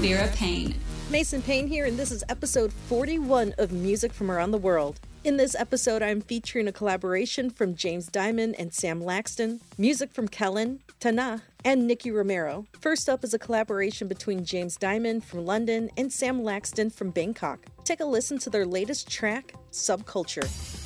Vera Payne. Mason Payne here, and this is episode 41 of Music from Around the World. In this episode, I'm featuring a collaboration from James Dymond and Sam Laxton, music from Kelland, Tenaj, and Nicky Romero. First up is a collaboration between James Dymond from London and Sam Laxton from Bangkok. Take a listen to their latest track, Subculture.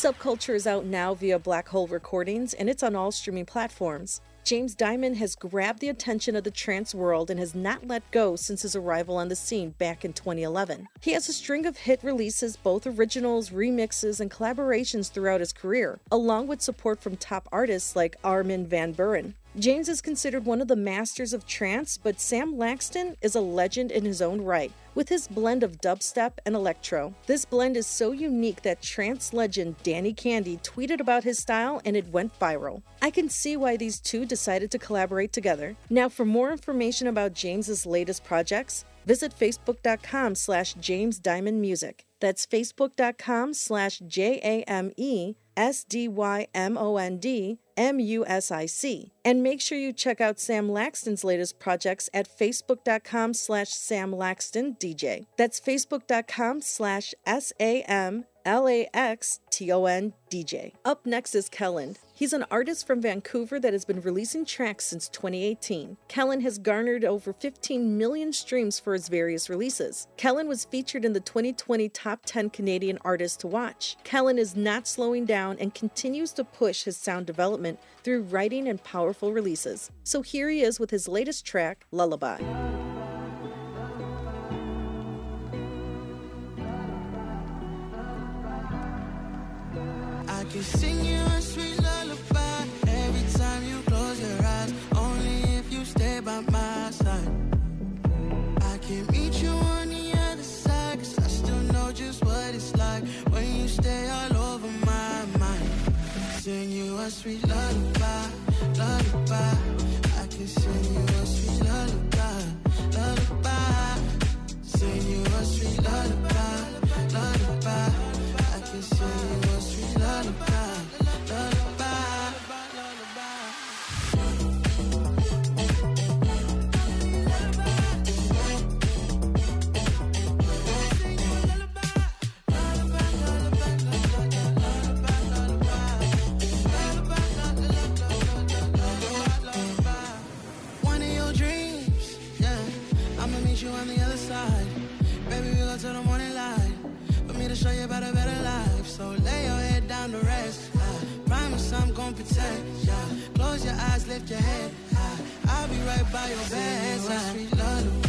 Subculture is out now via Black Hole Recordings and it's on all streaming platforms. James Dymond has grabbed the attention of the trance world and has not let go since his arrival on the scene back in 2011. He has a string of hit releases, both originals, remixes, and collaborations throughout his career, along with support from top artists like Armin van Buuren. James is considered one of the masters of trance, but Sam Laxton is a legend in his own right, with his blend of dubstep and electro. This blend is so unique that trance legend Danny Candy tweeted about his style and it went viral. I can see why these two decided to collaborate together. Now, for more information about James's latest projects, visit facebook.com slash James Dymond Music. That's facebook.com slash J A M E S D Y M O N D M U S I C. And make sure you check out Sam Laxton's latest projects at facebook.com slash Sam Laxton DJ. That's facebook.com slash S A M L A X T O N DJ. Up next is Kelland. He's an artist from Vancouver that has been releasing tracks since 2018. Kelland has garnered over 15 million streams for his various releases. Kelland was featured in the 2020 Top 10 Canadian Artists to Watch. Kelland is not slowing down and continues to push his sound development through writing and powerful releases. So here he is with his latest track, Lullaby. Can sing you a lift your head. high. I'll be right by your bedside. Lullaby, lullaby.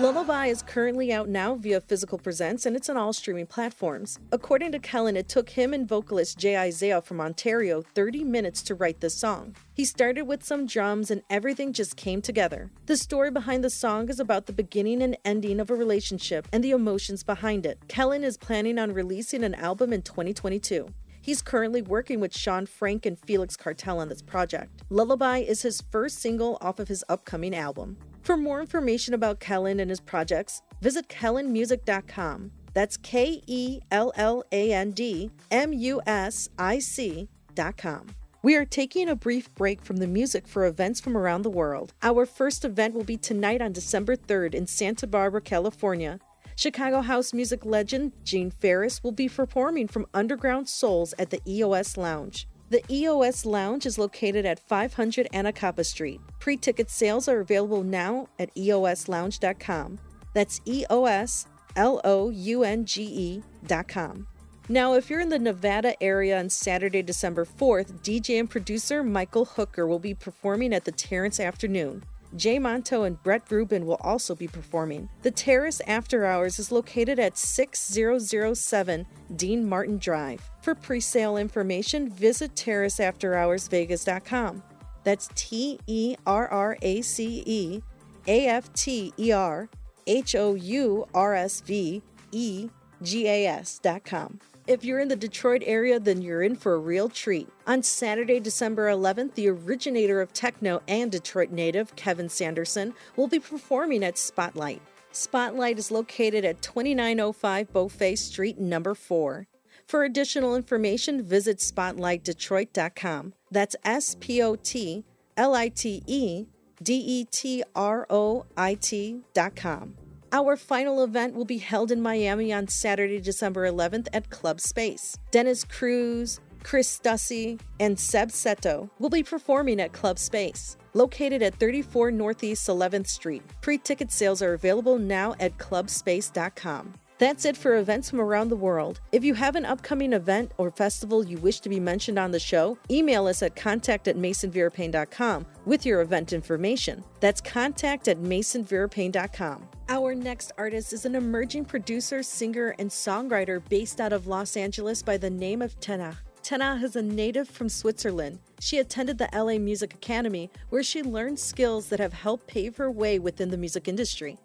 Lullaby. Is currently out now via Physical Presents and it's on all streaming platforms. According to Kelland, it took him and vocalist Jay Isaiah from Ontario 30 minutes to write this song. He started with some drums and everything just came together. The story behind the song is about the beginning and ending of a relationship and the emotions behind it. Kelland is planning on releasing an album in 2022. He's currently working with Sean Frank and Felix Cartel on this project. Lullaby is his first single off of his upcoming album. For more information about Kelland and his projects, visit kellandmusic.com. That's K E L L A N D M U S I C.com. We are taking a brief break from the music for events from around the world. Our first event will be tonight on December 3rd in Santa Barbara, California. Chicago house music legend Gene Farris will be performing from Underground Souls at the EOS Lounge. The EOS Lounge is located at 500 Anacapa Street. Pre ticket sales are available now at eoslounge.com. That's E O S L O U N G E.com. Now, if you're in the Nevada area on Saturday, December 4th, DJ and producer Michael Hooker will be performing at the Terrace After Hours. Jay Monto and Brett Rubin will also be performing. The Terrace After Hours is located at 6007 Dean Martin Drive. For pre sale information, visit terraceafterhoursvegas.com. That's T E R R A C E A F T E R H O U R S V E G A S.com. If you're in the Detroit area, then you're in for a real treat. On Saturday, December 11th, the originator of techno and Detroit native, Kevin Saunderson, will be performing at Spotlite. Spotlite is located at 2905 Beaufait Street, number 4. For additional information, visit spotlitedetroit.com. That's S P O T L I T E D E T R O I T.com. Our final event will be held in Miami on Saturday, December 11th at Club Space. Dennis Cruz, Chris Stussy, and Seb Zito will be performing at Club Space, located at 34 Northeast 11th Street. Pre ticket sales are available now at clubspace.com. That's it for events from around the world. If you have an upcoming event or festival you wish to be mentioned on the show, email us at contact at masonverapayne.com with your event information. That's contact at masonverapayne.com. Our next artist is an emerging producer, singer, and songwriter based out of Los Angeles by the name of Tenaj. Tenaj is a native from Switzerland. She attended the LA Music Academy, where she learned skills that have helped pave her way within the music industry.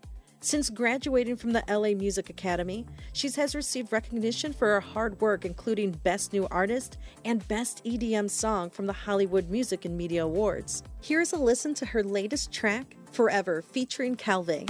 Since graduating from the LA Music Academy, she has received recognition for her hard work, including Best New Artist and Best EDM Song from the Hollywood Music and Media Awards. Here's a listen to her latest track, Forever, featuring Calvé.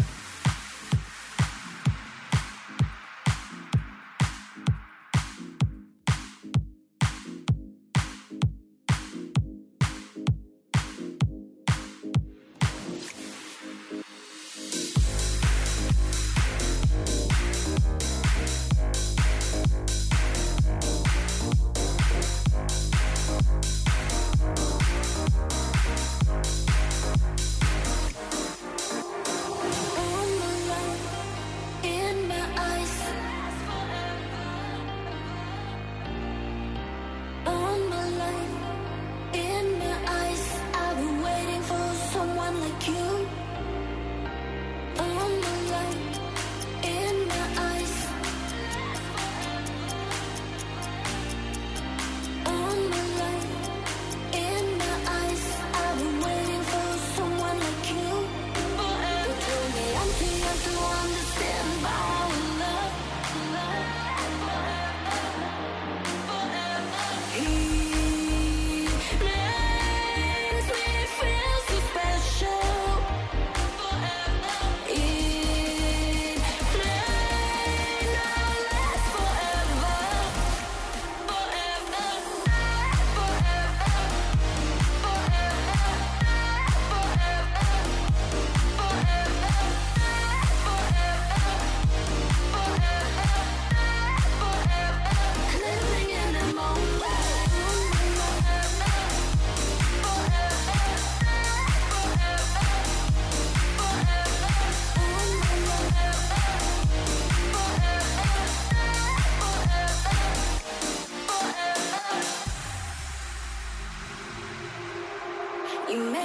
you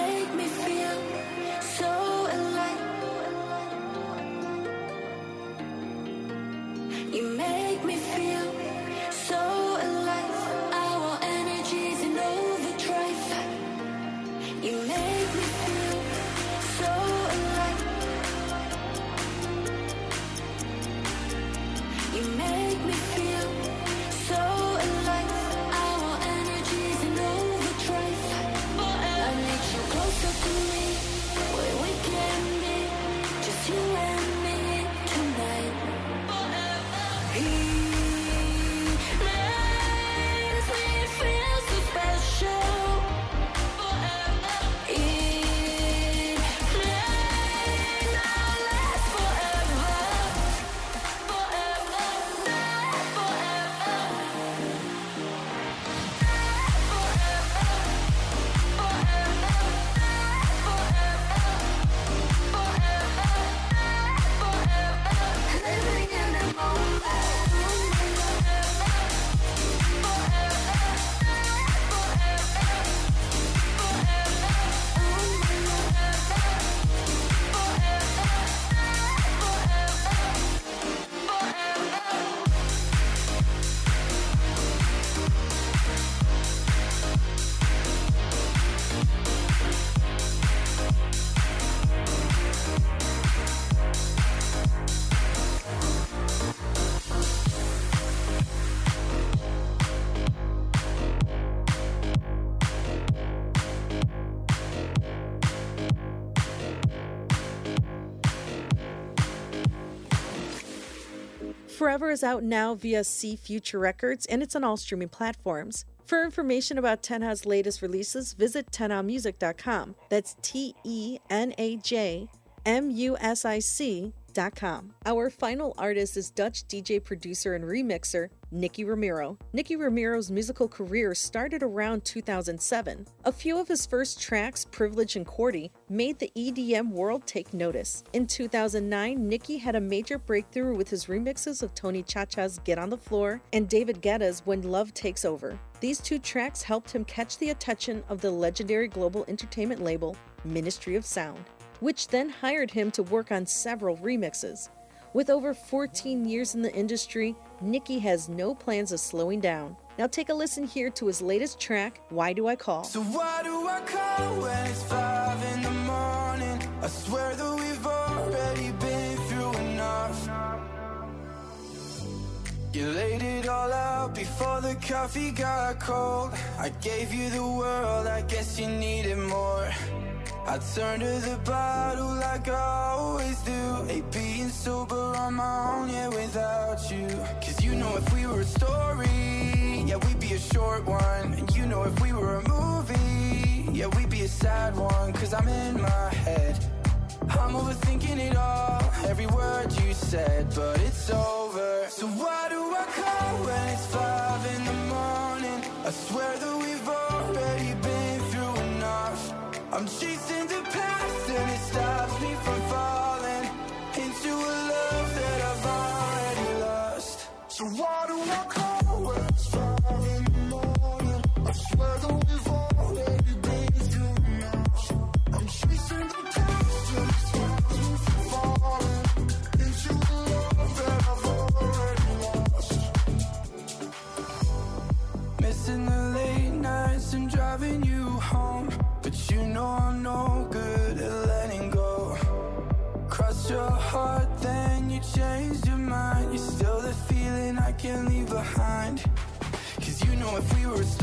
Forever is out now via C Future Records and it's on all streaming platforms. For information about Tenaj's latest releases, visit tenajmusic.com. That's T E N A J M U S I C our final artist is Dutch DJ producer and remixer Nicky Romero. Nicky Romero's musical career started around 2007. A few of his first tracks, Privilege and Cordy, made the EDM world take notice. In 2009, Nicky had a major breakthrough with his remixes of Tony Chacha's Get on the Floor and David Guetta's When Love Takes Over. These two tracks helped him catch the attention of the legendary global entertainment label Ministry of Sound which then hired him to work on several remixes. With over 14 years in the industry, Nicky has no plans of slowing down. Now take a listen here to his latest track, Why Do I Call? So why do I call when it's five in the morning? I swear that we've already been through enough. You laid it all out before the coffee got cold. I gave you the world, I guess you needed more. I turn to the bottle like I always do. Ain't being sober on my own, yeah, without you. Cause you know if we were a story, yeah, we'd be a short one. And you know if we were a movie, yeah, we'd be a sad one. Cause I'm in my head. I'm overthinking it all, every word you said But it's over. So why do I call when it's five in the morning? I swear that I'm chasing the past we were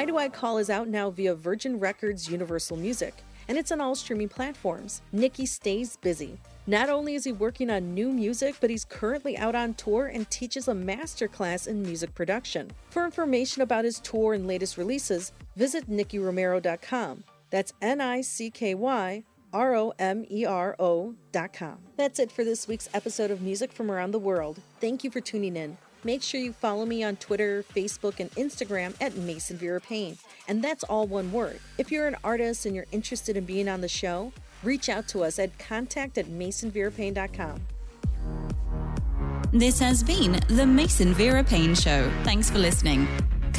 Why Do I Call is out now via Virgin Records Universal Music, and it's on all streaming platforms. Nicky stays busy. Not only is he working on new music, but he's currently out on tour and teaches a masterclass in music production. For information about his tour and latest releases, visit nickyromero.com. That's N I C K Y R O M E R O.com. That's it for this week's episode of Music from Around the World. Thank you for tuning in. Make sure you follow me on Twitter, Facebook, and Instagram at Mason Vera Payne. And that's all one word. If you're an artist and you're interested in being on the show, reach out to us at contact at masonverapayne.com. This has been the Mason Vera Payne Show. Thanks for listening.